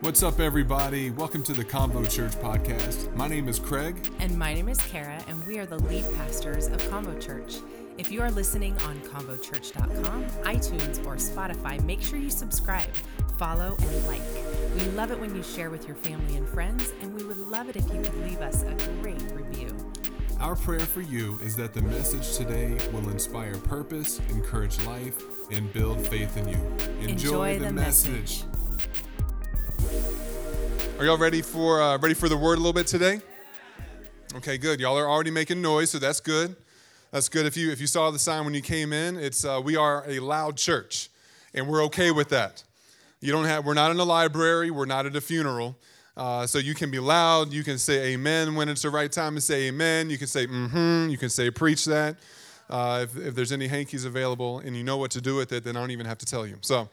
What's up, everybody? Welcome to the Convo Church podcast. My name is Craig. And my name is Kara, and we are the lead pastors of Convo Church. If you are listening on convochurch.com, iTunes, or Spotify, make sure you subscribe, follow, and like. We love it when you share with your family and friends, and we would love it if you could leave us a great review. Our prayer for you is that the message today will inspire purpose, encourage life, and build faith in you. Enjoy, Enjoy the, the message. message. Are y'all ready for uh, ready for the word a little bit today? Okay, good. Y'all are already making noise, so that's good. That's good. If you if you saw the sign when you came in, it's uh, we are a loud church, and we're okay with that. You don't have. We're not in a library. We're not at a funeral. Uh, so you can be loud. You can say amen when it's the right time to say amen. You can say mm-hmm. You can say preach that. Uh, if, if there's any hankies available and you know what to do with it, then I don't even have to tell you. So.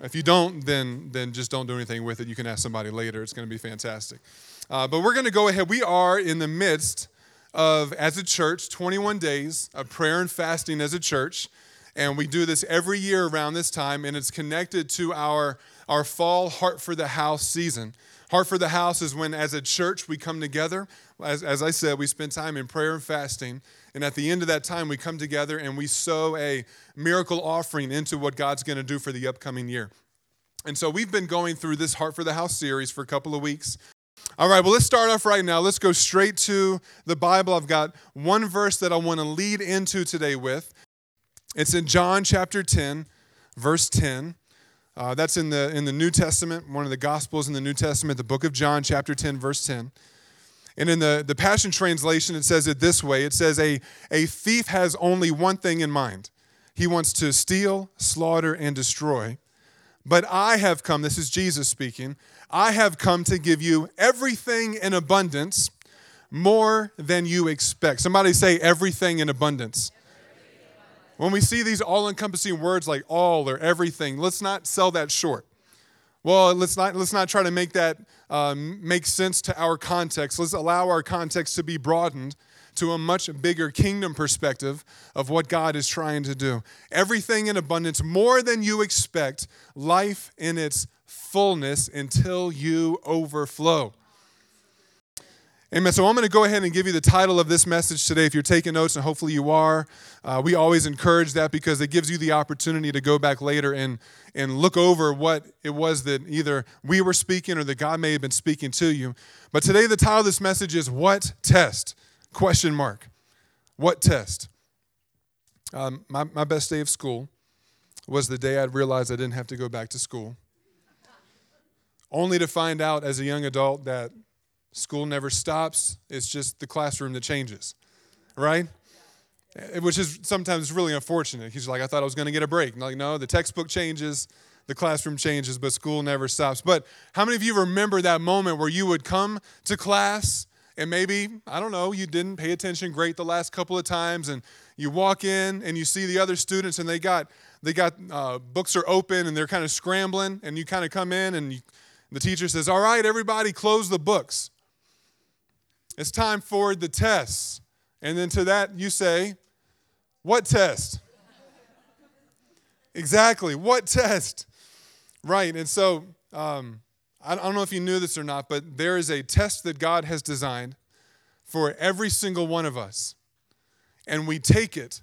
If you don't, then then just don't do anything with it. You can ask somebody later. It's going to be fantastic. Uh, but we're going to go ahead. We are in the midst of, as a church, 21 days of prayer and fasting as a church, and we do this every year around this time, and it's connected to our our fall Heart for the House season. Heart for the House is when, as a church, we come together. As, as I said, we spend time in prayer and fasting. And at the end of that time, we come together and we sow a miracle offering into what God's going to do for the upcoming year. And so we've been going through this Heart for the House series for a couple of weeks. All right, well, let's start off right now. Let's go straight to the Bible. I've got one verse that I want to lead into today with. It's in John chapter 10, verse 10. Uh, that's in the, in the New Testament, one of the Gospels in the New Testament, the book of John, chapter 10, verse 10. And in the, the Passion Translation, it says it this way it says, a, a thief has only one thing in mind he wants to steal, slaughter, and destroy. But I have come, this is Jesus speaking, I have come to give you everything in abundance, more than you expect. Somebody say, everything in abundance. When we see these all encompassing words like all or everything, let's not sell that short. Well, let's not, let's not try to make that um, make sense to our context. Let's allow our context to be broadened to a much bigger kingdom perspective of what God is trying to do. Everything in abundance, more than you expect, life in its fullness until you overflow. Amen. So I'm going to go ahead and give you the title of this message today. If you're taking notes, and hopefully you are, uh, we always encourage that because it gives you the opportunity to go back later and and look over what it was that either we were speaking or that God may have been speaking to you. But today the title of this message is "What Test?" Question mark. What test? Um, my, my best day of school was the day I realized I didn't have to go back to school. Only to find out as a young adult that school never stops, it's just the classroom that changes, right? Which is sometimes really unfortunate. He's like, I thought I was going to get a break. like, no, the textbook changes, the classroom changes, but school never stops. But how many of you remember that moment where you would come to class and maybe, I don't know, you didn't pay attention great the last couple of times and you walk in and you see the other students and they got they got uh, books are open and they're kind of scrambling and you kind of come in and you, the teacher says all right everybody close the books it's time for the test. and then to that you say what test exactly what test right and so um, I don't know if you knew this or not, but there is a test that God has designed for every single one of us. And we take it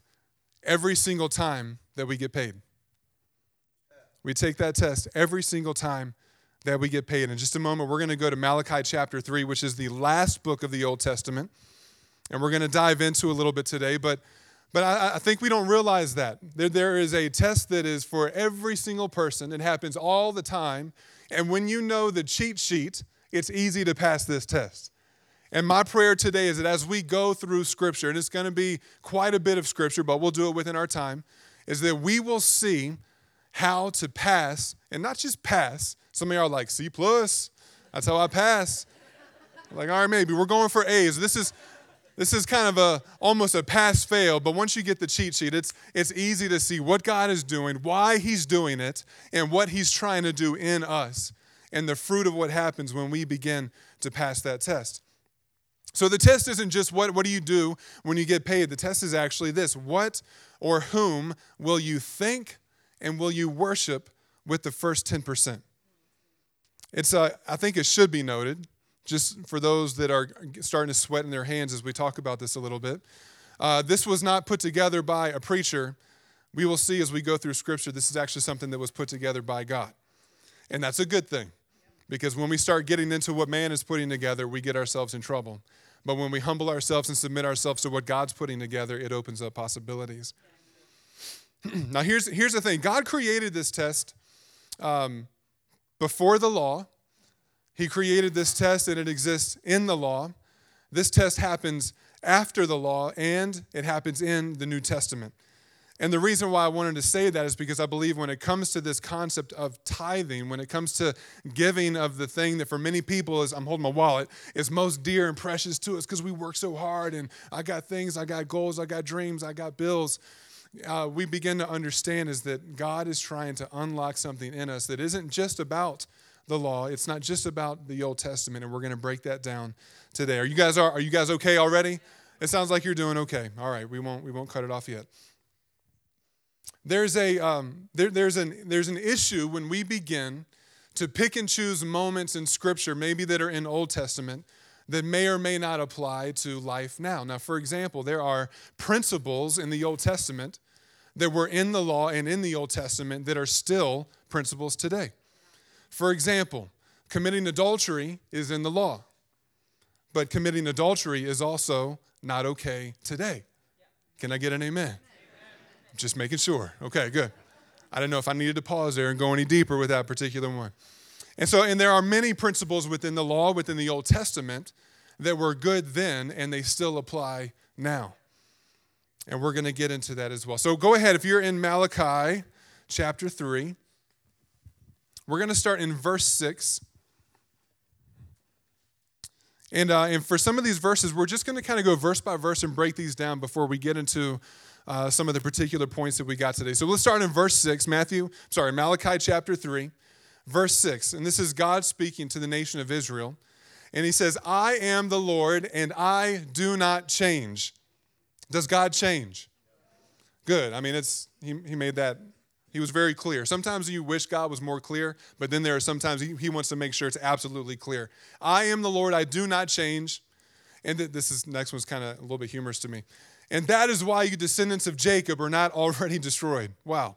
every single time that we get paid. We take that test every single time that we get paid. In just a moment, we're going to go to Malachi chapter 3, which is the last book of the Old Testament. And we're going to dive into a little bit today. But, but I, I think we don't realize that. There, there is a test that is for every single person, it happens all the time. And when you know the cheat sheet, it's easy to pass this test. And my prayer today is that as we go through Scripture, and it's going to be quite a bit of Scripture, but we'll do it within our time, is that we will see how to pass, and not just pass. Some of y'all are like, C plus, that's how I pass. like, all right, maybe we're going for A's. This is this is kind of a almost a pass fail, but once you get the cheat sheet, it's it's easy to see what God is doing, why he's doing it, and what he's trying to do in us, and the fruit of what happens when we begin to pass that test. So the test isn't just what what do you do when you get paid? The test is actually this, what or whom will you think and will you worship with the first 10%? It's, uh, I think it should be noted, just for those that are starting to sweat in their hands as we talk about this a little bit. Uh, this was not put together by a preacher. We will see as we go through Scripture, this is actually something that was put together by God. And that's a good thing because when we start getting into what man is putting together, we get ourselves in trouble. But when we humble ourselves and submit ourselves to what God's putting together, it opens up possibilities. now, here's, here's the thing God created this test um, before the law, He created this test and it exists in the law. This test happens after the law and it happens in the New Testament. And the reason why I wanted to say that is because I believe when it comes to this concept of tithing, when it comes to giving of the thing that for many people is, I'm holding my wallet, is most dear and precious to us because we work so hard and I got things, I got goals, I got dreams, I got bills. Uh, we begin to understand is that God is trying to unlock something in us that isn't just about the law. It's not just about the Old Testament, and we're going to break that down today. Are you guys are, are you guys okay already? It sounds like you're doing okay. All right, we won't we won't cut it off yet there's a um, there, there's an there's an issue when we begin to pick and choose moments in scripture maybe that are in old testament that may or may not apply to life now now for example there are principles in the old testament that were in the law and in the old testament that are still principles today for example committing adultery is in the law but committing adultery is also not okay today can i get an amen just making sure. Okay, good. I didn't know if I needed to pause there and go any deeper with that particular one. And so, and there are many principles within the law, within the Old Testament, that were good then and they still apply now. And we're going to get into that as well. So go ahead, if you're in Malachi chapter 3, we're going to start in verse 6. And, uh, and for some of these verses, we're just going to kind of go verse by verse and break these down before we get into uh, some of the particular points that we got today. So let's start in verse 6, Matthew, sorry, Malachi chapter 3, verse 6. And this is God speaking to the nation of Israel. And he says, I am the Lord and I do not change. Does God change? Good. I mean, it's he, he made that, he was very clear. Sometimes you wish God was more clear, but then there are sometimes he, he wants to make sure it's absolutely clear. I am the Lord, I do not change. And this is next one's kind of a little bit humorous to me. And that is why you descendants of Jacob are not already destroyed. Wow.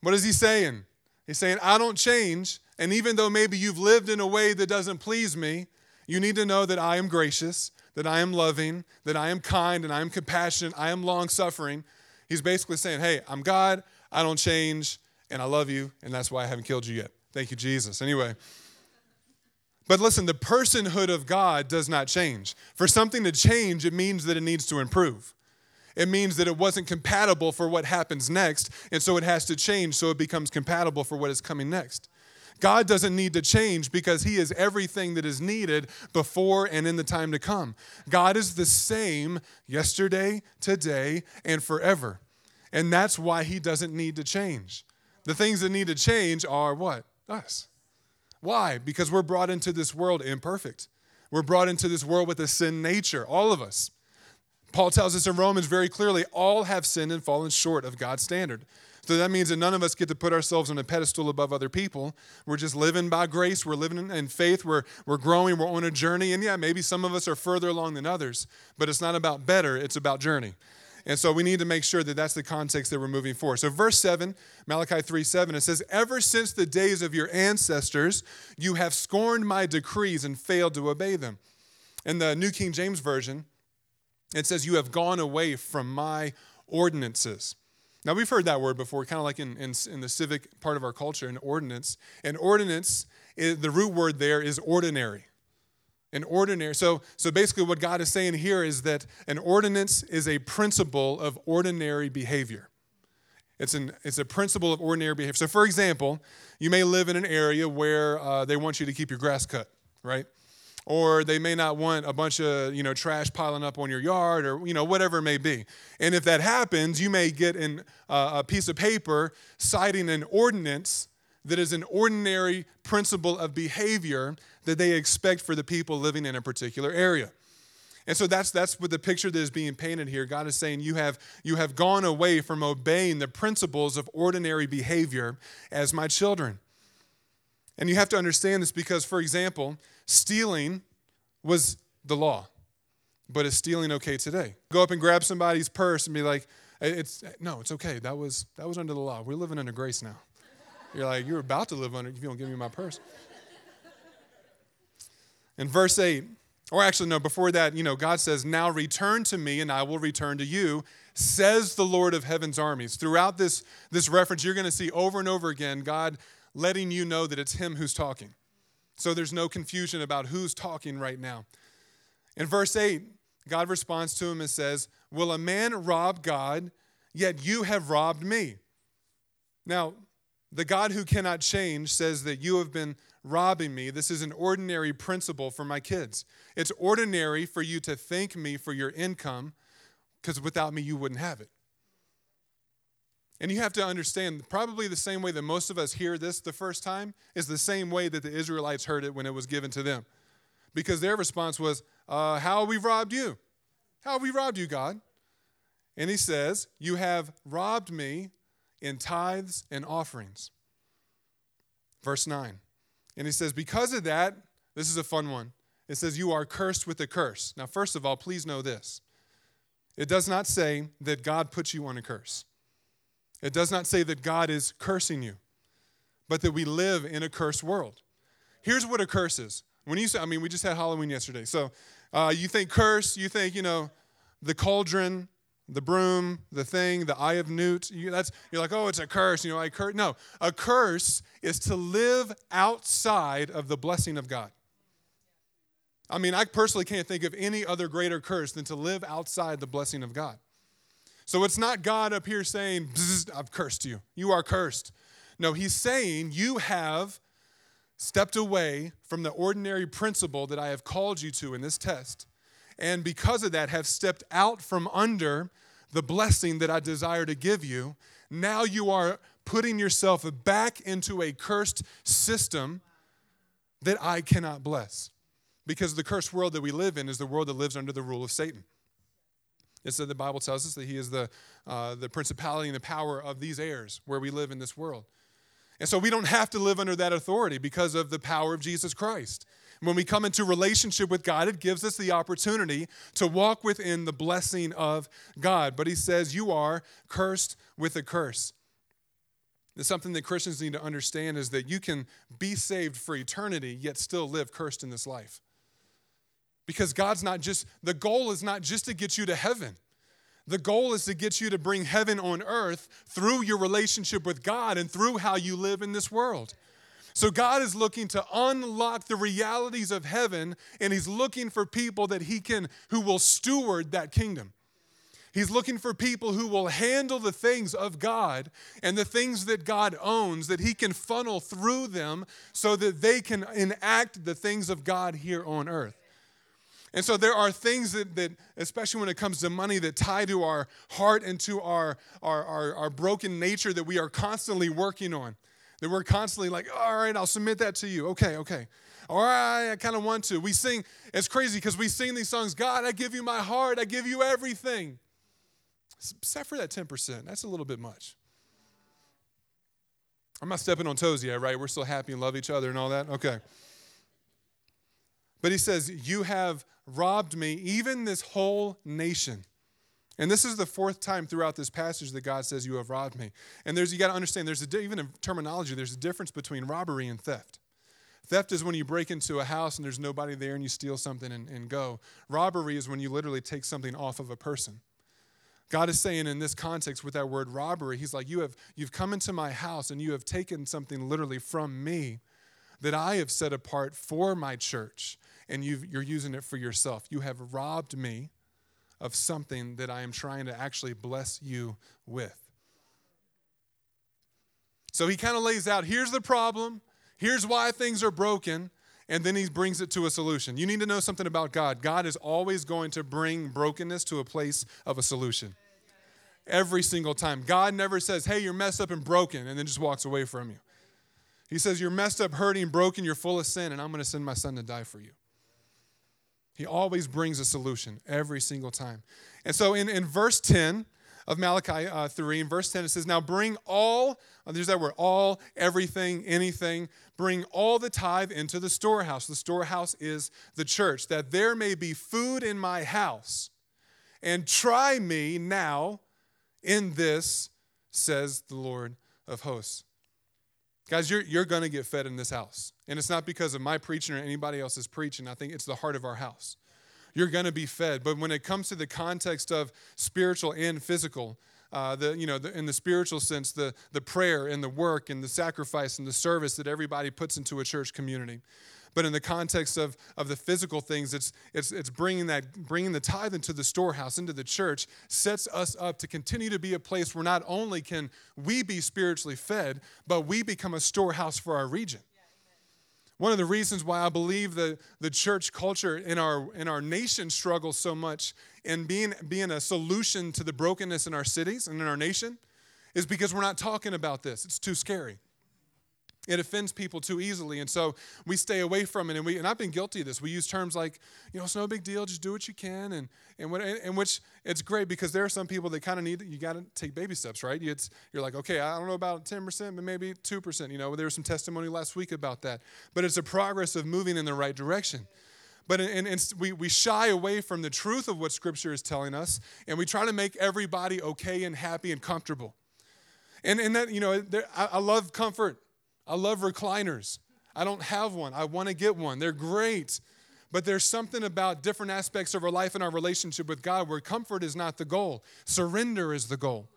What is he saying? He's saying, I don't change. And even though maybe you've lived in a way that doesn't please me, you need to know that I am gracious, that I am loving, that I am kind, and I am compassionate, I am long suffering. He's basically saying, Hey, I'm God, I don't change, and I love you, and that's why I haven't killed you yet. Thank you, Jesus. Anyway. But listen, the personhood of God does not change. For something to change, it means that it needs to improve. It means that it wasn't compatible for what happens next, and so it has to change so it becomes compatible for what is coming next. God doesn't need to change because He is everything that is needed before and in the time to come. God is the same yesterday, today, and forever. And that's why He doesn't need to change. The things that need to change are what? Us. Why? Because we're brought into this world imperfect. We're brought into this world with a sin nature, all of us. Paul tells us in Romans very clearly all have sinned and fallen short of God's standard. So that means that none of us get to put ourselves on a pedestal above other people. We're just living by grace. We're living in faith. We're, we're growing. We're on a journey. And yeah, maybe some of us are further along than others, but it's not about better, it's about journey. And so we need to make sure that that's the context that we're moving forward. So, verse 7, Malachi 3 7, it says, Ever since the days of your ancestors, you have scorned my decrees and failed to obey them. In the New King James Version, it says, You have gone away from my ordinances. Now, we've heard that word before, kind of like in, in, in, the civic part of our culture, an ordinance. An ordinance, is, the root word there is ordinary. An ordinary. So, so basically, what God is saying here is that an ordinance is a principle of ordinary behavior. It's, an, it's a principle of ordinary behavior. So, for example, you may live in an area where uh, they want you to keep your grass cut, right? Or they may not want a bunch of you know trash piling up on your yard, or you know whatever it may be. And if that happens, you may get in, uh, a piece of paper citing an ordinance that is an ordinary principle of behavior that they expect for the people living in a particular area. And so that's that's what the picture that is being painted here. God is saying you have you have gone away from obeying the principles of ordinary behavior as my children. And you have to understand this because, for example, stealing was the law. But is stealing okay today? Go up and grab somebody's purse and be like, it's no, it's okay. That was that was under the law. We're living under grace now. You're like, you're about to live under if you don't give me my purse. In verse 8, or actually, no, before that, you know, God says, Now return to me, and I will return to you, says the Lord of heaven's armies. Throughout this, this reference, you're going to see over and over again God letting you know that it's Him who's talking. So there's no confusion about who's talking right now. In verse 8, God responds to him and says, Will a man rob God, yet you have robbed me? Now, the God who cannot change says that you have been robbing me. This is an ordinary principle for my kids. It's ordinary for you to thank me for your income because without me, you wouldn't have it. And you have to understand, probably the same way that most of us hear this the first time is the same way that the Israelites heard it when it was given to them. Because their response was, uh, How have we robbed you? How have we robbed you, God? And he says, You have robbed me in tithes and offerings. Verse 9. And he says, Because of that, this is a fun one. It says, You are cursed with a curse. Now, first of all, please know this. It does not say that God puts you on a curse. It does not say that God is cursing you, but that we live in a cursed world. Here's what a curse is. When you say, I mean, we just had Halloween yesterday. So uh, you think curse, you think, you know, the cauldron, the broom, the thing, the eye of newt. You, that's, you're like, oh, it's a curse. You know, I curse. No, a curse is to live outside of the blessing of God. I mean, I personally can't think of any other greater curse than to live outside the blessing of God. So it's not God up here saying, I've cursed you. You are cursed. No, he's saying you have stepped away from the ordinary principle that I have called you to in this test, and because of that, have stepped out from under the blessing that I desire to give you. Now you are putting yourself back into a cursed system that I cannot bless. Because the cursed world that we live in is the world that lives under the rule of Satan. It's that the Bible tells us that he is the, uh, the principality and the power of these airs where we live in this world. And so we don't have to live under that authority because of the power of Jesus Christ. When we come into relationship with God, it gives us the opportunity to walk within the blessing of God. But he says, You are cursed with a curse. Something that Christians need to understand is that you can be saved for eternity, yet still live cursed in this life. Because God's not just, the goal is not just to get you to heaven. The goal is to get you to bring heaven on earth through your relationship with God and through how you live in this world. So God is looking to unlock the realities of heaven and he's looking for people that he can who will steward that kingdom. He's looking for people who will handle the things of God and the things that God owns that he can funnel through them so that they can enact the things of God here on earth. And so there are things that, that, especially when it comes to money, that tie to our heart and to our, our, our, our broken nature that we are constantly working on. That we're constantly like, all right, I'll submit that to you. Okay, okay. All right, I kind of want to. We sing, it's crazy because we sing these songs God, I give you my heart, I give you everything. Except for that 10%. That's a little bit much. I'm not stepping on toes yet, right? We're still happy and love each other and all that? Okay. But he says, You have robbed me, even this whole nation. And this is the fourth time throughout this passage that God says, You have robbed me. And there's, you got to understand, there's a, even in terminology, there's a difference between robbery and theft. Theft is when you break into a house and there's nobody there and you steal something and, and go. Robbery is when you literally take something off of a person. God is saying in this context with that word robbery, He's like, you have, You've come into my house and you have taken something literally from me that I have set apart for my church and you are using it for yourself. You have robbed me of something that I am trying to actually bless you with. So he kind of lays out here's the problem, here's why things are broken, and then he brings it to a solution. You need to know something about God. God is always going to bring brokenness to a place of a solution. Every single time. God never says, hey, you're messed up and broken, and then just walks away from you. He says, You're messed up, hurting, broken, you're full of sin, and I'm going to send my son to die for you. He always brings a solution every single time. And so in, in verse 10, of Malachi uh, 3, in verse 10, it says, Now bring all, uh, there's that word, all, everything, anything, bring all the tithe into the storehouse. The storehouse is the church, that there may be food in my house. And try me now in this, says the Lord of hosts. Guys, you're, you're going to get fed in this house. And it's not because of my preaching or anybody else's preaching. I think it's the heart of our house you're going to be fed. But when it comes to the context of spiritual and physical, uh, the you know the, in the spiritual sense, the the prayer and the work and the sacrifice and the service that everybody puts into a church community. But in the context of, of the physical things, it's, it's, it's bringing, that, bringing the tithe into the storehouse, into the church, sets us up to continue to be a place where not only can we be spiritually fed, but we become a storehouse for our region. One of the reasons why I believe the, the church culture in our, in our nation struggles so much in being, being a solution to the brokenness in our cities and in our nation is because we're not talking about this. It's too scary. It offends people too easily, and so we stay away from it. And we and I've been guilty of this. We use terms like, you know, it's no big deal, just do what you can, and and what and which it's great because there are some people that kind of need you got to take baby steps, right? It's you're like, okay, I don't know about ten percent, but maybe two percent. You know, there was some testimony last week about that, but it's a progress of moving in the right direction. But in, we, we shy away from the truth of what Scripture is telling us, and we try to make everybody okay and happy and comfortable. And, and that, you know, there, I, I love comfort. I love recliners. I don't have one. I want to get one. They're great. But there's something about different aspects of our life and our relationship with God where comfort is not the goal, surrender is the goal.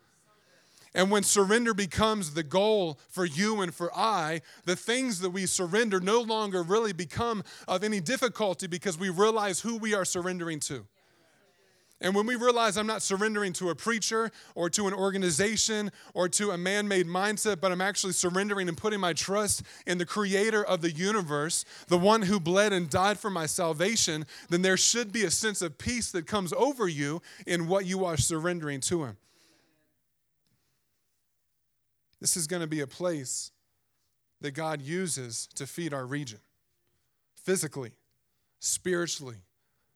And when surrender becomes the goal for you and for I, the things that we surrender no longer really become of any difficulty because we realize who we are surrendering to. And when we realize I'm not surrendering to a preacher or to an organization or to a man made mindset, but I'm actually surrendering and putting my trust in the creator of the universe, the one who bled and died for my salvation, then there should be a sense of peace that comes over you in what you are surrendering to him. This is going to be a place that God uses to feed our region physically, spiritually,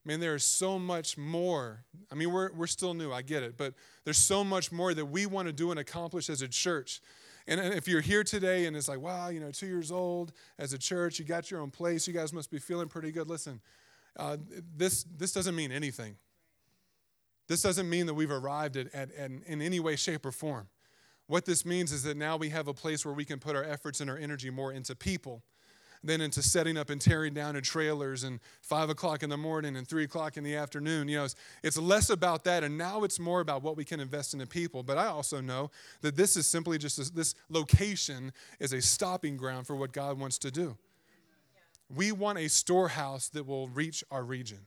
Man, there is so much more. I mean, we're, we're still new, I get it, but there's so much more that we want to do and accomplish as a church. And, if you're here today and it's like, wow, you know, two years old as a church, you got your own place, you guys must be feeling pretty good. Listen, uh, this, this doesn't mean anything. This doesn't mean that we've arrived at, at, at, in any way, shape, or form. What this means is that now we have a place where we can put our efforts and our energy more into people then into setting up and tearing down in trailers and five o'clock in the morning and three o'clock in the afternoon. You know, it's, it's less about that, and now it's more about what we can invest in the people. But I also know that this is simply just a, this location is a stopping ground for what God wants to do. We want a storehouse that will reach our region.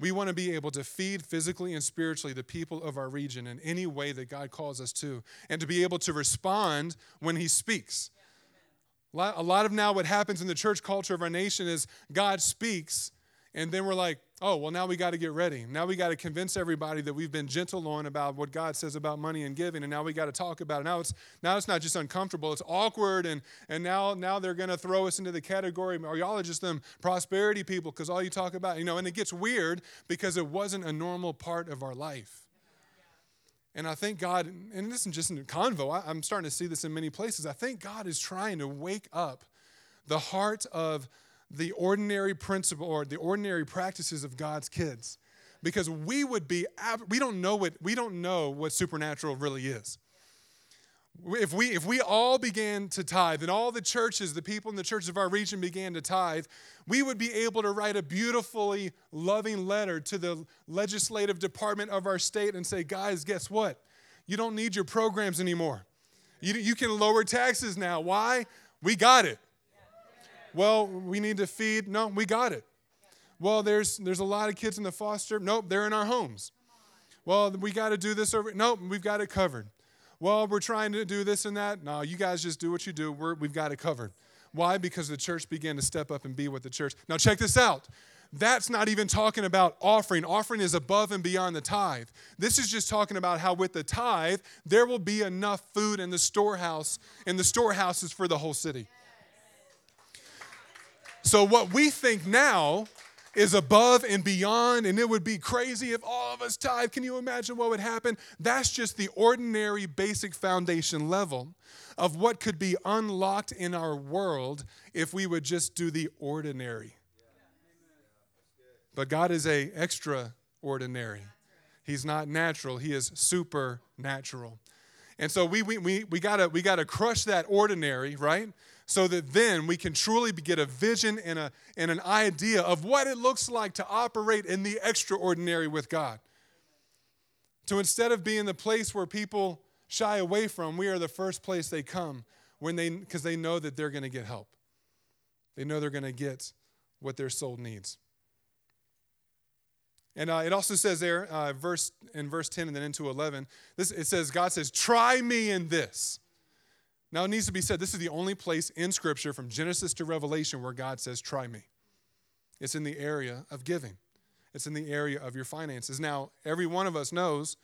We want to be able to feed physically and spiritually the people of our region in any way that God calls us to, and to be able to respond when He speaks. A lot of now what happens in the church culture of our nation is God speaks, and then we're like, oh, well, now we got to get ready. Now we got to convince everybody that we've been gentle on about what God says about money and giving, and now we got to talk about it. Now it's now it's not just uncomfortable, it's awkward, and and now now they're gonna throw us into the category, or y'all are just them prosperity people, because all you talk about, you know, and it gets weird because it wasn't a normal part of our life. And I think God, and this isn't just in Convo, I, I'm starting to see this in many places. I think God is trying to wake up the heart of the ordinary principle or the ordinary practices of God's kids. Because we would be, we don't know what, we don't know what supernatural really is if we if we all began to tithe and all the churches the people in the churches of our region began to tithe we would be able to write a beautifully loving letter to the legislative department of our state and say guys guess what? You don't need your programs anymore. You, you can lower taxes now. Why? We got it. Well we need to feed. No we got it. Well there's there's a lot of kids in the foster. Nope they're in our homes. Well we got to do this over nope we've got it covered well, we're trying to do this and that. No, you guys just do what you do. We're, we've got it covered. Why? Because the church began to step up and be with the church. Now, check this out. That's not even talking about offering. Offering is above and beyond the tithe. This is just talking about how with the tithe, there will be enough food in the storehouse, in the storehouses for the whole city. So, what we think now is above and beyond, and it would be crazy if all of us tithe. Can you imagine what would happen? That's just the ordinary, basic foundation level of what could be unlocked in our world if we would just do the ordinary. But God is a extraordinary. He's not natural, he is supernatural. And so we, we, we, we, gotta, we gotta crush that ordinary, right? So that then we can truly get a vision and, a, and an idea of what it looks like to operate in the extraordinary with God. To instead of being the place where people shy away from, we are the first place they come when they because they know that they're going to get help. They know they're going to get what their soul needs. And uh, it also says there, uh, verse in verse 10 and then into 11, this, it says, God says, try me in this. Now it needs to be said, this is the only place in Scripture from Genesis to Revelation where God says, try me. It's in the area of giving, it's in the area of your finances. Now, every one of us knows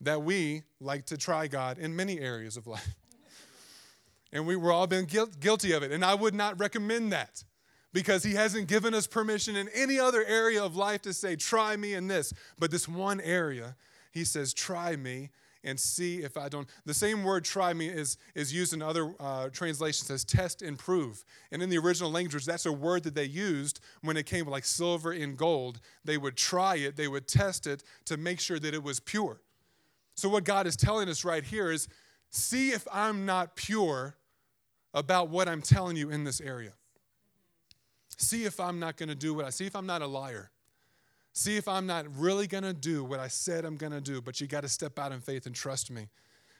that we like to try God in many areas of life. and we, we're all been guilty of it. And I would not recommend that because he hasn't given us permission in any other area of life to say, try me in this. But this one area, he says, try me and see if I don't. The same word try me is, is used in other uh, translations as test and prove. And in the original language, that's a word that they used when it came like silver and gold. They would try it, they would test it to make sure that it was pure. So, what God is telling us right here is see if I'm not pure about what I'm telling you in this area. See if I'm not going to do what I see if I'm not a liar. See if I'm not really going to do what I said I'm going to do, but you got to step out in faith and trust me.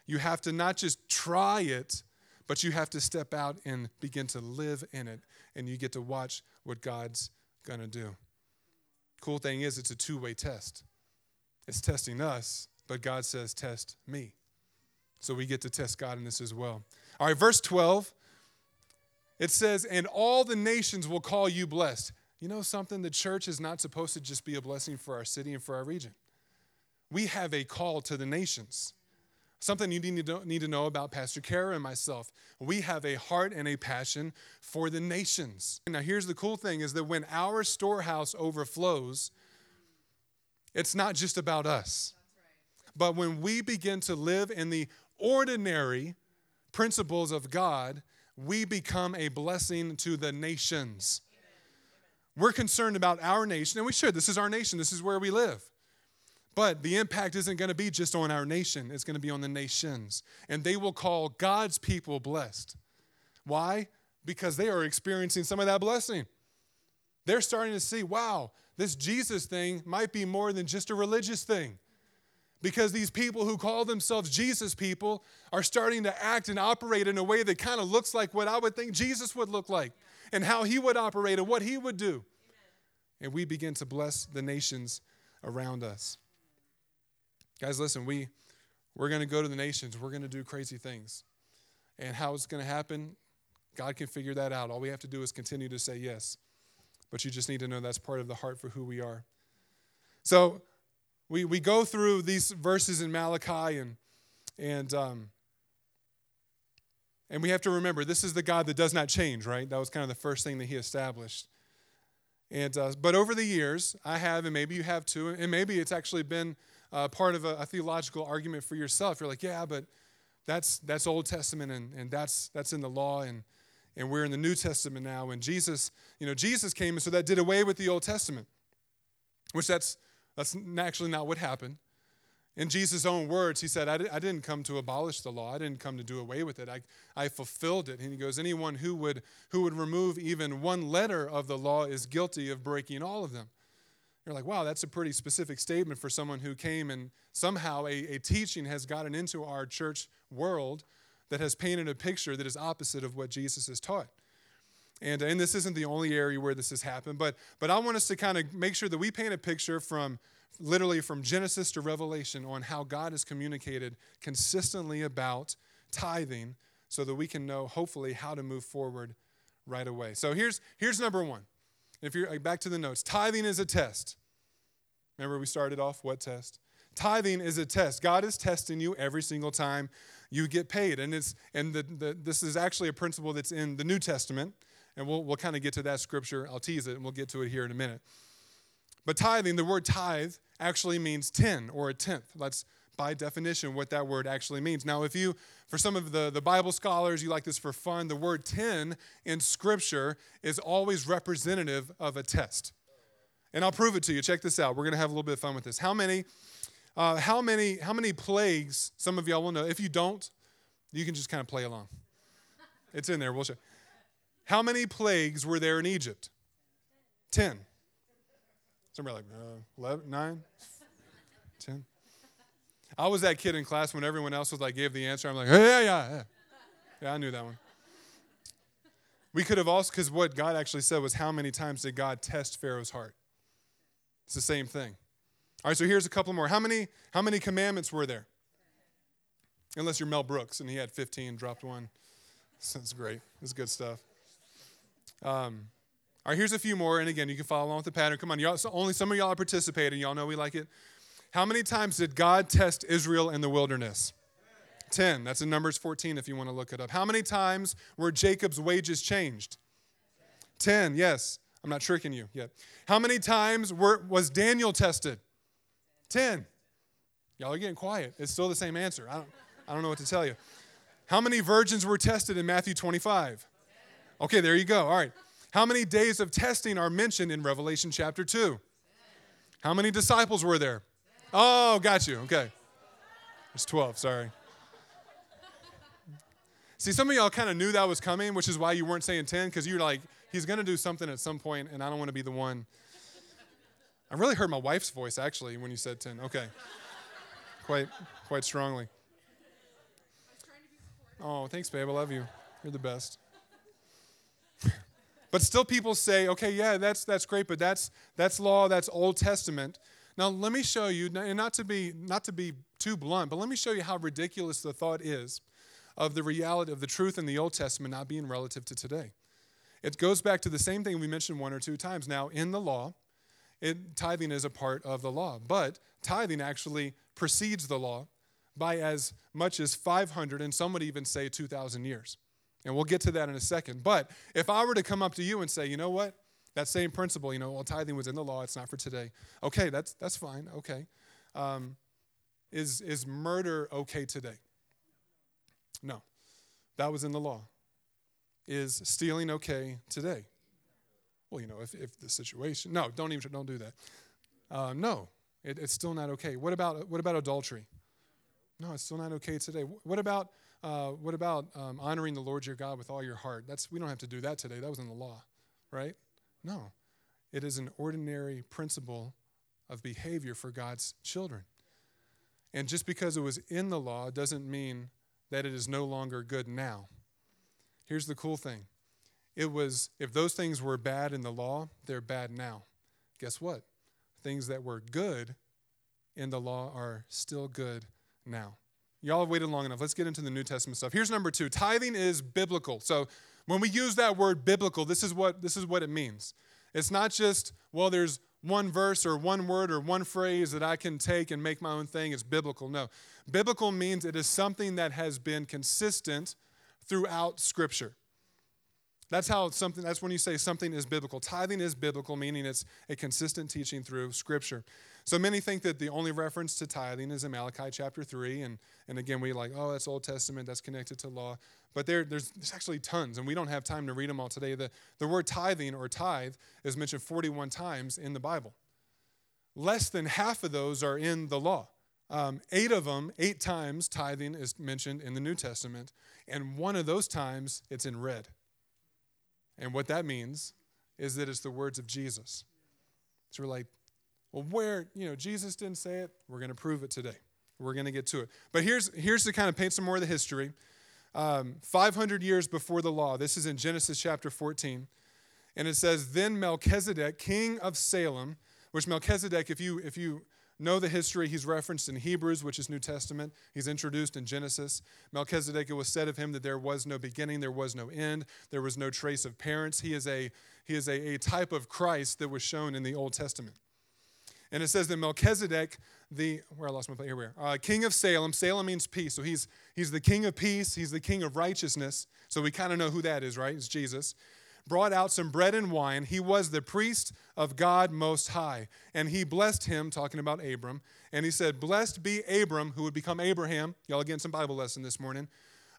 You have to not just try it, but you have to step out and begin to live in it, and you get to watch what God's going to do. Cool thing is, it's a two way test. It's testing us, but God says, Test me. So we get to test God in this as well. All right, verse 12 it says, and all the nations will call you blessed. You know something? The church is not supposed to just be a blessing for our city and for our region. We have a call to the nations. Something you need to, need to know about Pastor Kara and myself. We have a heart and a passion for the nations. Now, here's the cool thing is that when our storehouse overflows, it's not just about us. But when we begin to live in the ordinary principles of God, we become a blessing to the nations. We're concerned about our nation, and we should. This is our nation, this is where we live. But the impact isn't going to be just on our nation, it's going to be on the nations. And they will call God's people blessed. Why? Because they are experiencing some of that blessing. They're starting to see, wow, this Jesus thing might be more than just a religious thing because these people who call themselves Jesus people are starting to act and operate in a way that kind of looks like what I would think Jesus would look like and how he would operate and what he would do. And we begin to bless the nations around us. Guys, listen, we, we're going to go to the nations, we're going to do crazy things. And how it's going to happen, God can figure that out. All we have to do is continue to say yes. But you just need to know that's part of the heart for who we are. So, we, we go through these verses in Malachi and, and, um, and we have to remember this is the God that does not change, right? That was kind of the first thing that he established. And, uh, but over the years, I have, and maybe you have too, and maybe it's actually been uh, part of a, a, theological argument for yourself. You're like, yeah, but that's, that's Old Testament and, and that's, that's in the law and, and we're in the New Testament now. And Jesus, you know, Jesus came and so that did away with the Old Testament, which that's, that's actually not what happened. In Jesus' own words, he said, I, didn't come to abolish the law. I didn't come to do away with it. I, I fulfilled it. And he goes, anyone who would, who would remove even one letter of the law is guilty of breaking all of them. You're like, wow, that's a pretty specific statement for someone who came and somehow a, a teaching has gotten into our church world that has painted a picture that is opposite of what Jesus has taught. And, and this isn't the only area where this has happened, but, but I want us to kind of make sure that we paint a picture from literally from Genesis to Revelation on how God has communicated consistently about tithing so that we can know, hopefully, how to move forward right away. So here's, here's number one. If you're uh, back to the notes, tithing is a test. Remember, we started off what test? Tithing is a test. God is testing you every single time you get paid. And, it's, and the, the, this is actually a principle that's in the New Testament and we'll, we'll kind of get to that scripture. I'll tease it and we'll get to it here in a minute. But tithing, the word tithe actually means 10 or a tenth. That's by definition what that word actually means. Now, if you, for some of the, the Bible scholars, you like this for fun, the word 10 in Scripture is always representative of a test. And I'll prove it to you. Check this out. We're going to have a little bit of fun with this. How many, uh, how many, how many plagues, some of y'all will know. If you don't, you can just kind of play along. It's in there. We'll show. How many plagues were there in Egypt? 10. Somebody like, uh, 11, 9, 10. I was that kid in class when everyone else was like, gave the answer. I'm like, yeah, yeah, yeah. Yeah, I knew that one. We could have also, because what God actually said was, how many times did God test Pharaoh's heart? It's the same thing. All right, so here's a couple more. How many, how many commandments were there? Unless you're Mel Brooks and he had 15, dropped one. That's great. It's good stuff. Um, all right, here's a few more. And again, you can follow along with the pattern. Come on, y'all, so only some of y'all are participating. Y'all know we like it. How many times did God test Israel in the wilderness? 10. That's in Numbers 14 if you want to look it up. How many times were Jacob's wages changed? 10, yes. I'm not tricking you yet. How many times were, was Daniel tested? 10. Y'all are getting quiet. It's still the same answer. I don't, I don't know what to tell you. How many virgins were tested in Matthew 25? Okay, there you go. All right. How many days of testing are mentioned in Revelation chapter 2? How many disciples were there? Oh, got you. Okay. It's 12, sorry. See, some of y'all kind of knew that was coming, which is why you weren't saying 10, because you're like, he's going to do something at some point, and I don't want to be the one. I really heard my wife's voice, actually, when you said 10. Okay. quite, quite strongly. Oh, thanks, babe. I love you. You're the best. but still, people say, okay, yeah, that's, that's great, but that's, that's law, that's Old Testament. Now, let me show you, and not to be not to be too blunt, but let me show you how ridiculous the thought is of the reality of the truth in the Old Testament not being relative to today. It goes back to the same thing we mentioned one or two times. Now, in the law, it, tithing is a part of the law, but tithing actually precedes the law by as much as 500, and some would even say 2,000 years. And we'll get to that in a second. But if I were to come up to you and say, you know what? That same principle, you know, well, tithing was in the law, it's not for today. Okay, that's, that's fine, okay. Um, is, is murder okay today? No, that was in the law. Is stealing okay today? Well, you know, if, if the situation, no, don't even, don't do that. Uh, no, it, it's still not okay. What about, what about adultery? No, it's still not okay today. What about, uh, what about um, honoring the Lord your God with all your heart? That's, we don't have to do that today. That was in the law, right? No, it is an ordinary principle of behavior for God's children. And just because it was in the law doesn't mean that it is no longer good now. Here's the cool thing it was, if those things were bad in the law, they're bad now. Guess what? Things that were good in the law are still good now. Y'all have waited long enough. Let's get into the New Testament stuff. Here's number two tithing is biblical. So when we use that word biblical, this is what, this is what it means. It's not just, well, there's one verse or one word or one phrase that I can take and make my own thing. It's biblical. No. Biblical means it is something that has been consistent throughout Scripture. That's how something, that's when you say something is biblical. Tithing is biblical, meaning it's a consistent teaching through Scripture. So many think that the only reference to tithing is in Malachi chapter 3. And, and again, we like, oh, that's Old Testament, that's connected to law. But there, there's, there's actually tons, and we don't have time to read them all today. The, the word tithing or tithe is mentioned 41 times in the Bible. Less than half of those are in the law. Um, eight of them, eight times, tithing is mentioned in the New Testament. And one of those times, it's in red. And what that means is that it's the words of Jesus. So we're like, well, where, you know, Jesus didn't say it, we're going to prove it today. We're going to get to it. But here's, here's to kind of paint some more of the history. Um, 500 years before the law, this is in Genesis chapter 14. And it says, Then Melchizedek, king of Salem, which Melchizedek, if you, if you know the history, he's referenced in Hebrews, which is New Testament. He's introduced in Genesis. Melchizedek, it was said of him that there was no beginning, there was no end, there was no trace of parents. He is a, he is a, a type of Christ that was shown in the Old Testament. And it says that Melchizedek, the where I lost my place, here we are, uh, king of Salem. Salem means peace, so he's he's the king of peace. He's the king of righteousness. So we kind of know who that is, right? It's Jesus. brought out some bread and wine. He was the priest of God Most High. And he blessed him, talking about Abram. And he said, Blessed be Abram, who would become Abraham. Y'all getting some Bible lesson this morning.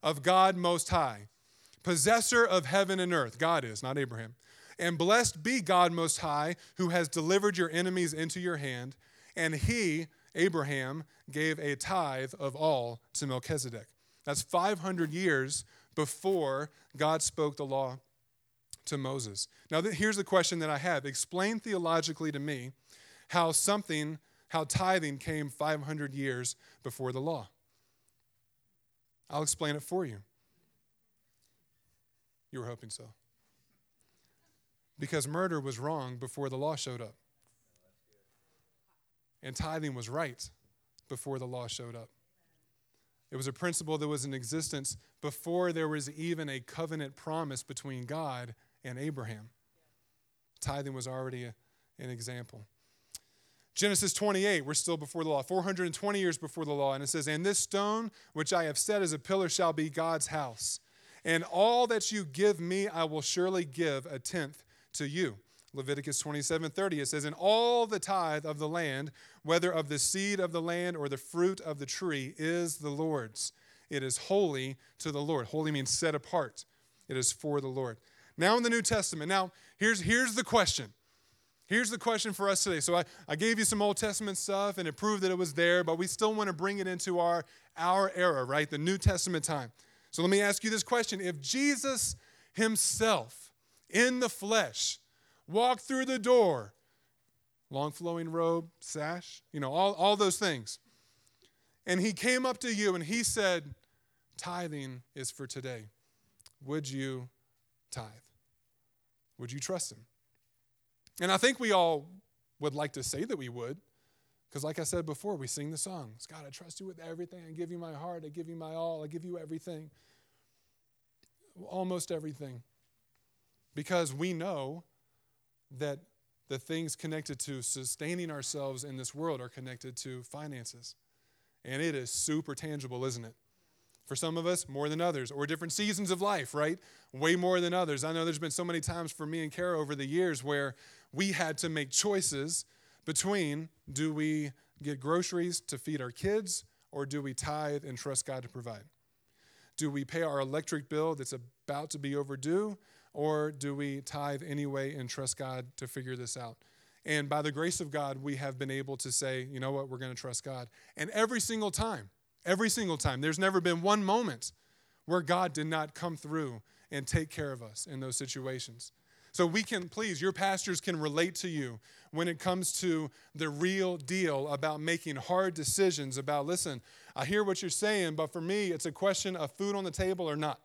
Of God Most High, possessor of heaven and earth. God is, not Abraham. And blessed be God Most High, who has delivered your enemies into your hand. And he, Abraham, gave a tithe of all to Melchizedek. That's 500 years before God spoke the law to Moses. Now, here's the question that I have Explain theologically to me how something, how tithing came 500 years before the law. I'll explain it for you. You were hoping so. Because murder was wrong before the law showed up. And tithing was right before the law showed up. It was a principle that was in existence before there was even a covenant promise between God and Abraham. Tithing was already a, an example. Genesis 28, we're still before the law, 420 years before the law, and it says, And this stone which I have set as a pillar shall be God's house. And all that you give me, I will surely give a tenth to you. Leviticus 27 30, it says, And all the tithe of the land, whether of the seed of the land or the fruit of the tree, is the Lord's. It is holy to the Lord. Holy means set apart, it is for the Lord. Now in the New Testament, now here's, here's the question. Here's the question for us today. So I, I gave you some Old Testament stuff and it proved that it was there, but we still want to bring it into our, our era, right? The New Testament time. So let me ask you this question. If Jesus himself in the flesh walked through the door, long flowing robe, sash, you know, all, all those things, and he came up to you and he said, Tithing is for today, would you tithe? Would you trust him? And I think we all would like to say that we would. Because, like I said before, we sing the songs God, I trust you with everything. I give you my heart. I give you my all. I give you everything. Almost everything. Because we know that the things connected to sustaining ourselves in this world are connected to finances. And it is super tangible, isn't it? For some of us, more than others, or different seasons of life, right? Way more than others. I know there's been so many times for me and Kara over the years where we had to make choices between do we get groceries to feed our kids or do we tithe and trust God to provide? Do we pay our electric bill that's about to be overdue or do we tithe anyway and trust God to figure this out? And by the grace of God, we have been able to say, you know what, we're going to trust God. And every single time, Every single time. There's never been one moment where God did not come through and take care of us in those situations. So we can, please, your pastors can relate to you when it comes to the real deal about making hard decisions about, listen, I hear what you're saying, but for me, it's a question of food on the table or not.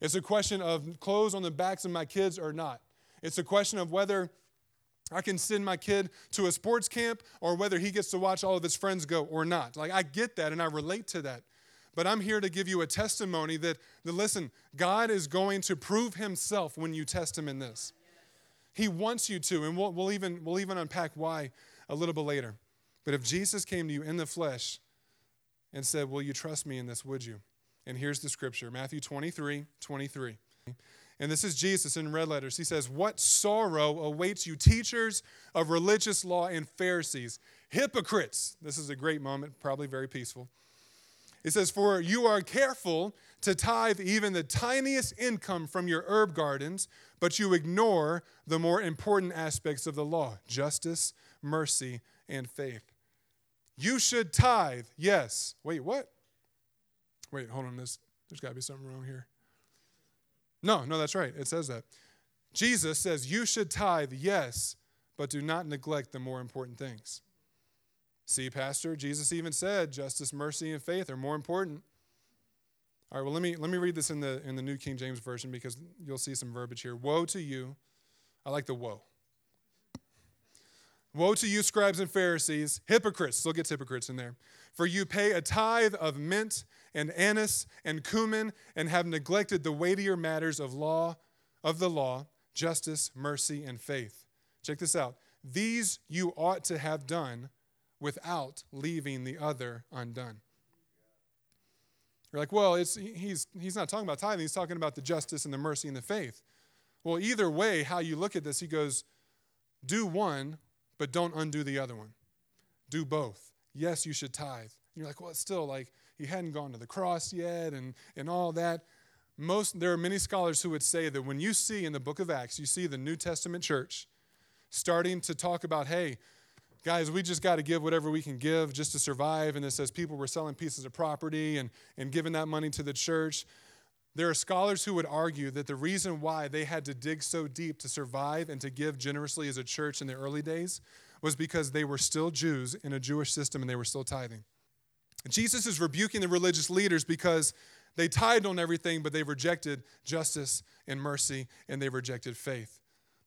It's a question of clothes on the backs of my kids or not. It's a question of whether I can send my kid to a sports camp or whether he gets to watch all of his friends go or not. Like, I get that and I relate to that. But I'm here to give you a testimony that, that listen, God is going to prove himself when you test him in this. He wants you to, and we'll, we'll, even, we'll even unpack why a little bit later. But if Jesus came to you in the flesh and said, Will you trust me in this? Would you? And here's the scripture Matthew 23 23. And this is Jesus in red letters. He says, What sorrow awaits you, teachers of religious law and Pharisees, hypocrites. This is a great moment, probably very peaceful. It says, For you are careful to tithe even the tiniest income from your herb gardens, but you ignore the more important aspects of the law justice, mercy, and faith. You should tithe, yes. Wait, what? Wait, hold on. This, there's got to be something wrong here. No, no, that's right. It says that. Jesus says, You should tithe, yes, but do not neglect the more important things. See, Pastor, Jesus even said justice, mercy, and faith are more important. All right, well, let me, let me read this in the, in the New King James Version because you'll see some verbiage here. Woe to you. I like the woe. Woe to you, scribes and Pharisees, hypocrites. Still gets hypocrites in there. For you pay a tithe of mint and anise and cumin and have neglected the weightier matters of law, of the law, justice, mercy, and faith. Check this out. These you ought to have done without leaving the other undone. You're like, well, it's, he's, he's not talking about tithing, he's talking about the justice and the mercy and the faith. Well, either way, how you look at this, he goes, do one, but don't undo the other one. Do both. Yes, you should tithe. And you're like, well, it's still like he hadn't gone to the cross yet and, and all that. Most there are many scholars who would say that when you see in the book of Acts, you see the New Testament church starting to talk about, hey, guys, we just got to give whatever we can give just to survive. And it says people were selling pieces of property and, and giving that money to the church. There are scholars who would argue that the reason why they had to dig so deep to survive and to give generously as a church in the early days was because they were still Jews in a Jewish system and they were still tithing. Jesus is rebuking the religious leaders because they tithed on everything, but they rejected justice and mercy and they rejected faith.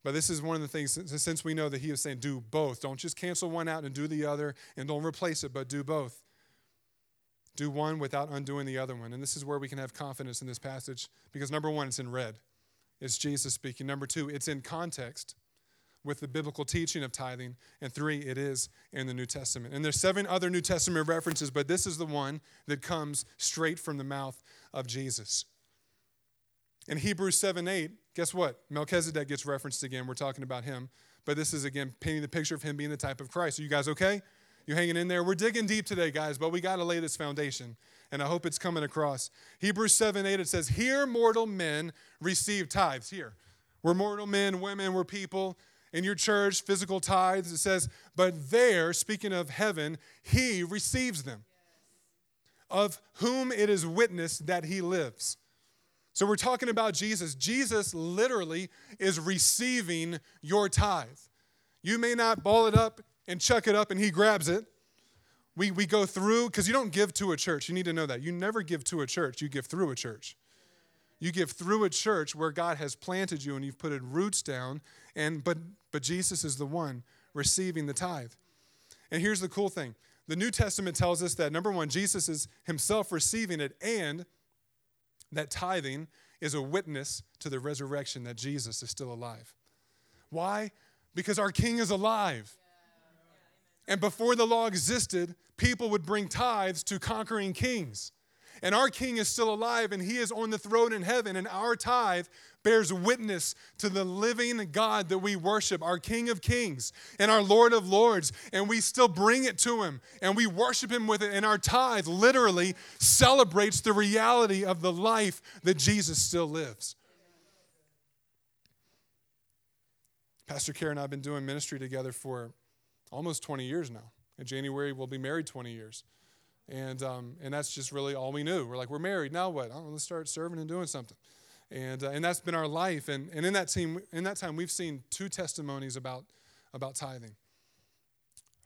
But this is one of the things, since we know that he is saying, do both. Don't just cancel one out and do the other, and don't replace it, but do both. Do one without undoing the other one. And this is where we can have confidence in this passage because number one, it's in red. It's Jesus speaking. Number two, it's in context with the biblical teaching of tithing. And three, it is in the New Testament. And there's seven other New Testament references, but this is the one that comes straight from the mouth of Jesus. In Hebrews 7 8, guess what? Melchizedek gets referenced again. We're talking about him. But this is again painting the picture of him being the type of Christ. Are you guys okay? You hanging in there? We're digging deep today, guys, but we got to lay this foundation. And I hope it's coming across. Hebrews 7 8, it says, Here mortal men receive tithes. Here. We're mortal men, women, we're people. In your church, physical tithes, it says, But there, speaking of heaven, he receives them, of whom it is witnessed that he lives. So we're talking about Jesus. Jesus literally is receiving your tithe. You may not ball it up and chuck it up and he grabs it. We, we go through, because you don't give to a church. You need to know that. You never give to a church, you give through a church. You give through a church where God has planted you and you've put roots down, and but but Jesus is the one receiving the tithe. And here's the cool thing. The New Testament tells us that number one, Jesus is himself receiving it, and that tithing is a witness to the resurrection that Jesus is still alive. Why? Because our King is alive. And before the law existed, people would bring tithes to conquering kings. And our king is still alive and he is on the throne in heaven. And our tithe bears witness to the living God that we worship, our King of Kings and our Lord of Lords. And we still bring it to him and we worship him with it. And our tithe literally celebrates the reality of the life that Jesus still lives. Pastor Karen and I have been doing ministry together for almost 20 years now. In January, we'll be married 20 years. And, um, and that's just really all we knew. We're like, we're married, now what? Oh, let's start serving and doing something. And, uh, and that's been our life. And, and in, that team, in that time, we've seen two testimonies about, about tithing.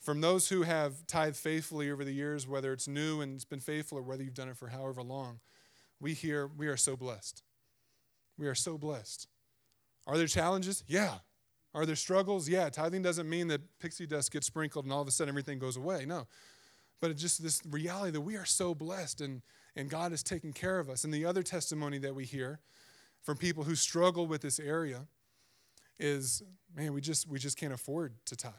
From those who have tithed faithfully over the years, whether it's new and it's been faithful or whether you've done it for however long, we hear we are so blessed. We are so blessed. Are there challenges? Yeah. Are there struggles? Yeah. Tithing doesn't mean that pixie dust gets sprinkled and all of a sudden everything goes away. No but it's just this reality that we are so blessed and, and God is taking care of us. And the other testimony that we hear from people who struggle with this area is, man, we just we just can't afford to tithe.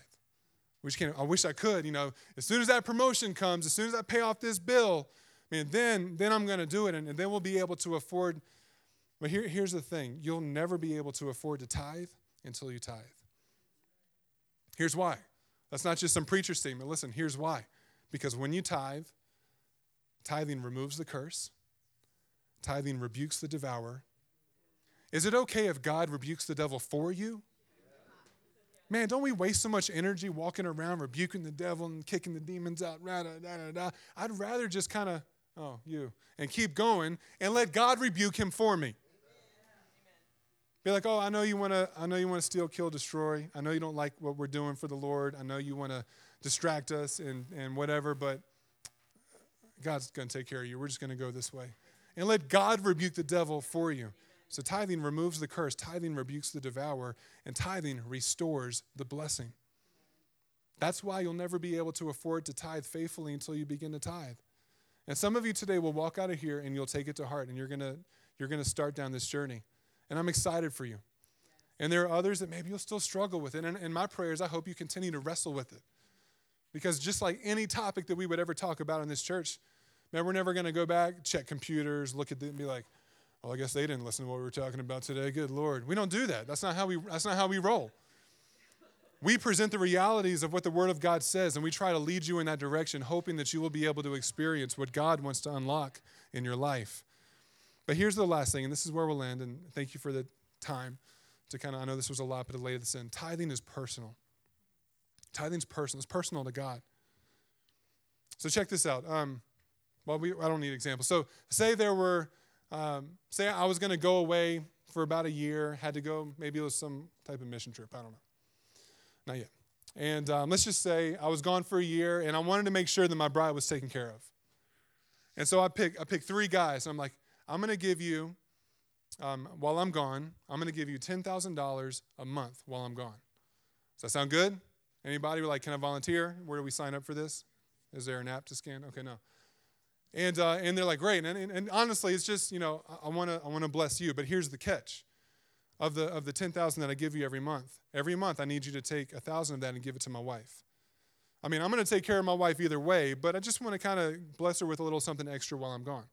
We just can't. I wish I could. You know, as soon as that promotion comes, as soon as I pay off this bill, man, then then I'm going to do it, and, and then we'll be able to afford. But here, here's the thing: you'll never be able to afford to tithe until you tithe. Here's why. That's not just some preacher statement. Listen, here's why. Because when you tithe, tithing removes the curse, tithing rebukes the devourer. Is it okay if God rebukes the devil for you? Man, don't we waste so much energy walking around rebuking the devil and kicking the demons out? Rah, da, da, da. I'd rather just kind of, oh, you, and keep going and let God rebuke him for me. Be like, oh, I know you want to. I know you want to steal, kill, destroy. I know you don't like what we're doing for the Lord. I know you want to distract us and, and whatever, but God's going to take care of you. We're just going to go this way. And let God rebuke the devil for you. So tithing removes the curse, tithing rebukes the devourer, and tithing restores the blessing. That's why you'll never be able to afford to tithe faithfully until you begin to tithe. And some of you today will walk out of here and you'll take it to heart and you're going to you're going to start down this journey. And I'm excited for you. And there are others that maybe you'll still struggle with it. And in my prayers, I hope you continue to wrestle with it. Because just like any topic that we would ever talk about in this church, man, we're never going to go back, check computers, look at them, and be like, Well, I guess they didn't listen to what we were talking about today. Good Lord. We don't do that. That's not how we, that's not how we roll. We present the realities of what the Word of God says, and we try to lead you in that direction, hoping that you will be able to experience what God wants to unlock in your life. But here's the last thing, and this is where we'll end, and thank you for the time to kind of, I know this was a lot, but to lay this in. Tithing is personal. Tithing's personal. It's personal to God. So check this out. Um, well, we, I don't need examples. So say there were, um, say I was going to go away for about a year, had to go, maybe it was some type of mission trip. I don't know. Not yet. And um, let's just say I was gone for a year and I wanted to make sure that my bride was taken care of. And so I picked I picked three guys. And I'm like, I'm going to give you, um, while I'm gone, I'm going to give you $10,000 a month while I'm gone. Does that sound good? Anybody like, can I volunteer? Where do we sign up for this? Is there an app to scan? Okay, no. And, uh, and they're like, great. And, and, and honestly, it's just, you know, I want to I wanna bless you. But here's the catch of the of the 10,000 that I give you every month. Every month I need you to take a 1,000 of that and give it to my wife. I mean, I'm going to take care of my wife either way, but I just want to kind of bless her with a little something extra while I'm gone.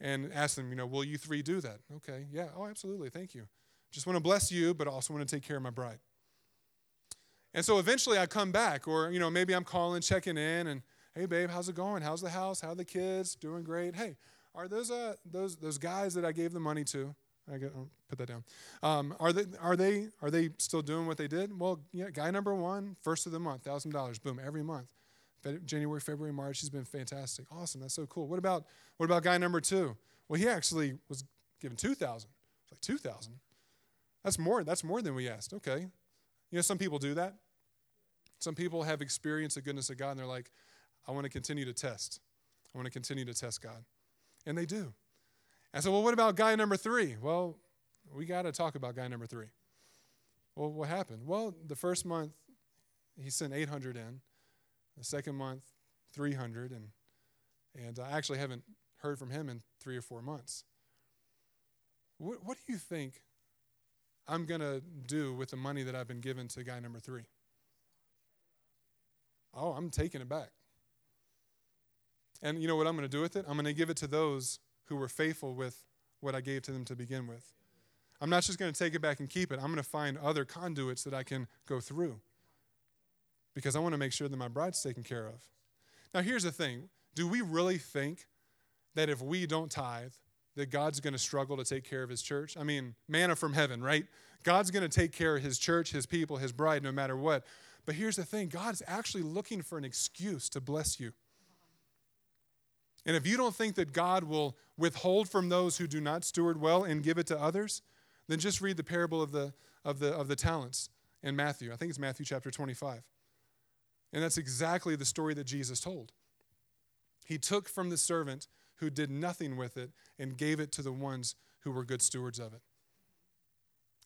And ask them, you know, will you three do that? Okay. Yeah. Oh, absolutely. Thank you. Just want to bless you, but also want to take care of my bride. And so eventually I come back, or, you know, maybe I'm calling, checking in, and, hey, babe, how's it going? How's the house? How are the kids? Doing great. Hey, are those, uh, those, those guys that I gave the money to, I get, I'll put that down. Um, are they are they are they still doing what they did? Well, yeah, guy number one, first of the month, thousand dollars, boom, every month. January, February, March, he's been fantastic. Awesome, that's so cool. What about what about guy number two? Well, he actually was given two thousand. It's like two thousand. That's more. That's more than we asked. Okay, you know some people do that. Some people have experienced the goodness of God, and they're like, I want to continue to test. I want to continue to test God, and they do. I said, well, what about guy number three? Well, we got to talk about guy number three. Well, what happened? Well, the first month, he sent 800 in. The second month, 300. And, and I actually haven't heard from him in three or four months. What, what do you think I'm going to do with the money that I've been given to guy number three? Oh, I'm taking it back. And you know what I'm going to do with it? I'm going to give it to those who were faithful with what I gave to them to begin with. I'm not just going to take it back and keep it. I'm going to find other conduits that I can go through because I want to make sure that my bride's taken care of. Now, here's the thing do we really think that if we don't tithe, that God's going to struggle to take care of his church? I mean, manna from heaven, right? God's going to take care of his church, his people, his bride, no matter what. But here's the thing God is actually looking for an excuse to bless you. And if you don't think that God will withhold from those who do not steward well and give it to others, then just read the parable of the, of the, of the talents in Matthew. I think it's Matthew chapter 25. And that's exactly the story that Jesus told. He took from the servant who did nothing with it and gave it to the ones who were good stewards of it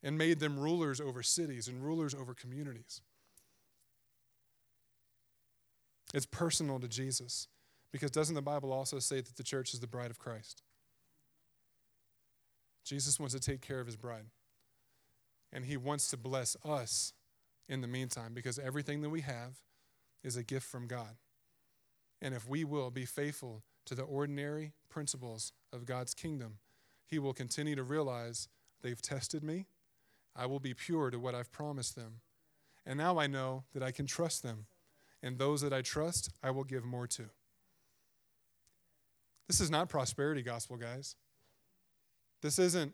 and made them rulers over cities and rulers over communities. It's personal to Jesus. Because doesn't the Bible also say that the church is the bride of Christ? Jesus wants to take care of his bride. And he wants to bless us in the meantime because everything that we have is a gift from God. And if we will be faithful to the ordinary principles of God's kingdom, he will continue to realize they've tested me. I will be pure to what I've promised them. And now I know that I can trust them. And those that I trust, I will give more to. This is not prosperity gospel, guys. This isn't,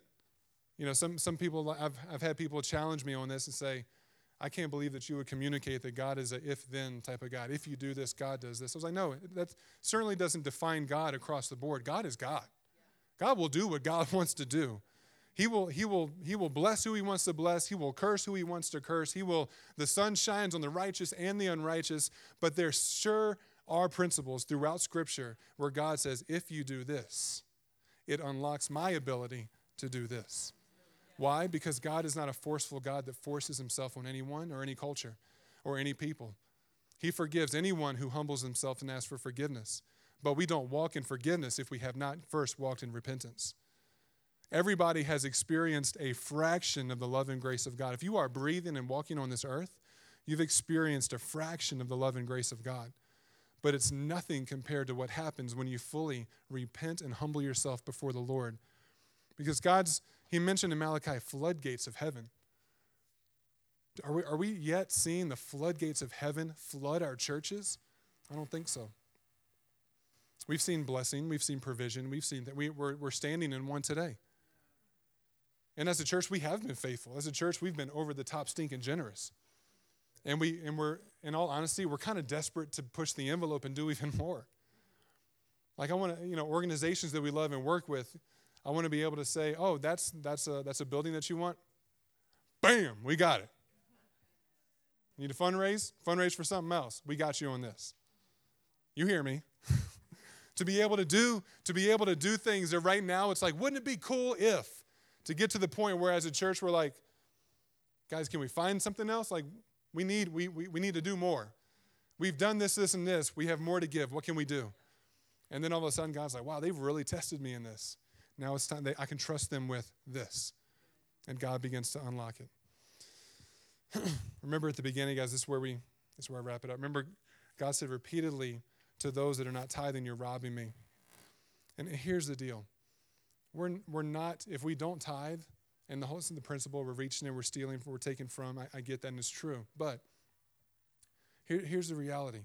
you know, some, some people, I've, I've had people challenge me on this and say, I can't believe that you would communicate that God is a if then type of God. If you do this, God does this. I was like, no, that certainly doesn't define God across the board. God is God. God will do what God wants to do. He will, he will, he will bless who he wants to bless. He will curse who he wants to curse. He will, the sun shines on the righteous and the unrighteous, but there sure are principles throughout Scripture where God says, if you do this, it unlocks my ability to do this. Why? Because God is not a forceful God that forces himself on anyone or any culture or any people. He forgives anyone who humbles himself and asks for forgiveness. But we don't walk in forgiveness if we have not first walked in repentance. Everybody has experienced a fraction of the love and grace of God. If you are breathing and walking on this earth, you've experienced a fraction of the love and grace of God. But it's nothing compared to what happens when you fully repent and humble yourself before the Lord. Because God's, He mentioned in Malachi, floodgates of heaven. Are we, are we yet seeing the floodgates of heaven flood our churches? I don't think so. We've seen blessing, we've seen provision, we've seen that we, we're, we're standing in one today. And as a church, we have been faithful. As a church, we've been over the top stinking generous. And we and we're in all honesty, we're kind of desperate to push the envelope and do even more. Like I want to, you know, organizations that we love and work with, I want to be able to say, "Oh, that's that's a that's a building that you want." Bam, we got it. Need a fundraise? Fundraise for something else. We got you on this. You hear me? to be able to do to be able to do things that right now it's like, wouldn't it be cool if to get to the point where as a church we're like, guys, can we find something else? Like we need we, we, we need to do more. We've done this, this, and this. We have more to give. What can we do? And then all of a sudden, God's like, wow, they've really tested me in this. Now it's time, they, I can trust them with this. And God begins to unlock it. Remember at the beginning, guys, this is where we this is where I wrap it up. Remember, God said repeatedly to those that are not tithing, you're robbing me. And here's the deal. We're, we're not, if we don't tithe, and the whole the principle we're reaching and we're stealing, we're taking from, I, I get that and it's true. But here, here's the reality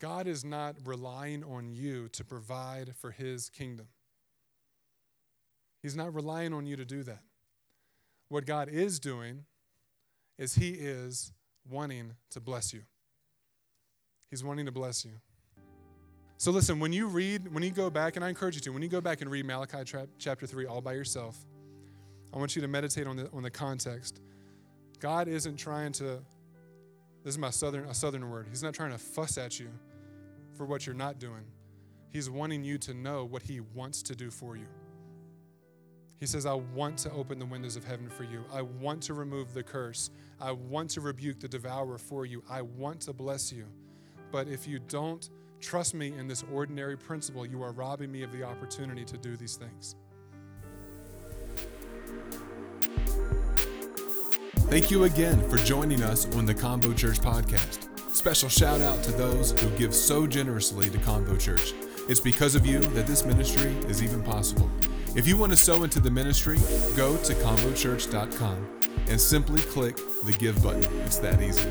God is not relying on you to provide for his kingdom. He's not relying on you to do that. What God is doing is he is wanting to bless you. He's wanting to bless you. So listen, when you read, when you go back, and I encourage you to, when you go back and read Malachi chapter 3 all by yourself, I want you to meditate on the, on the context. God isn't trying to, this is my southern, a southern word, He's not trying to fuss at you for what you're not doing. He's wanting you to know what He wants to do for you. He says, I want to open the windows of heaven for you. I want to remove the curse. I want to rebuke the devourer for you. I want to bless you. But if you don't Trust me in this ordinary principle. You are robbing me of the opportunity to do these things. Thank you again for joining us on the Convo Church podcast. Special shout out to those who give so generously to Convo Church. It's because of you that this ministry is even possible. If you want to sow into the ministry, go to convochurch.com and simply click the give button. It's that easy.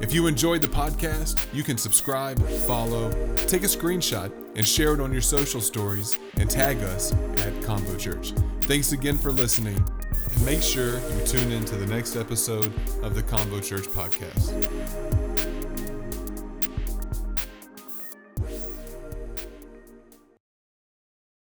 If you enjoyed the podcast, you can subscribe, follow, take a screenshot, and share it on your social stories and tag us at Convo Church. Thanks again for listening, and make sure you tune in to the next episode of the Convo Church podcast.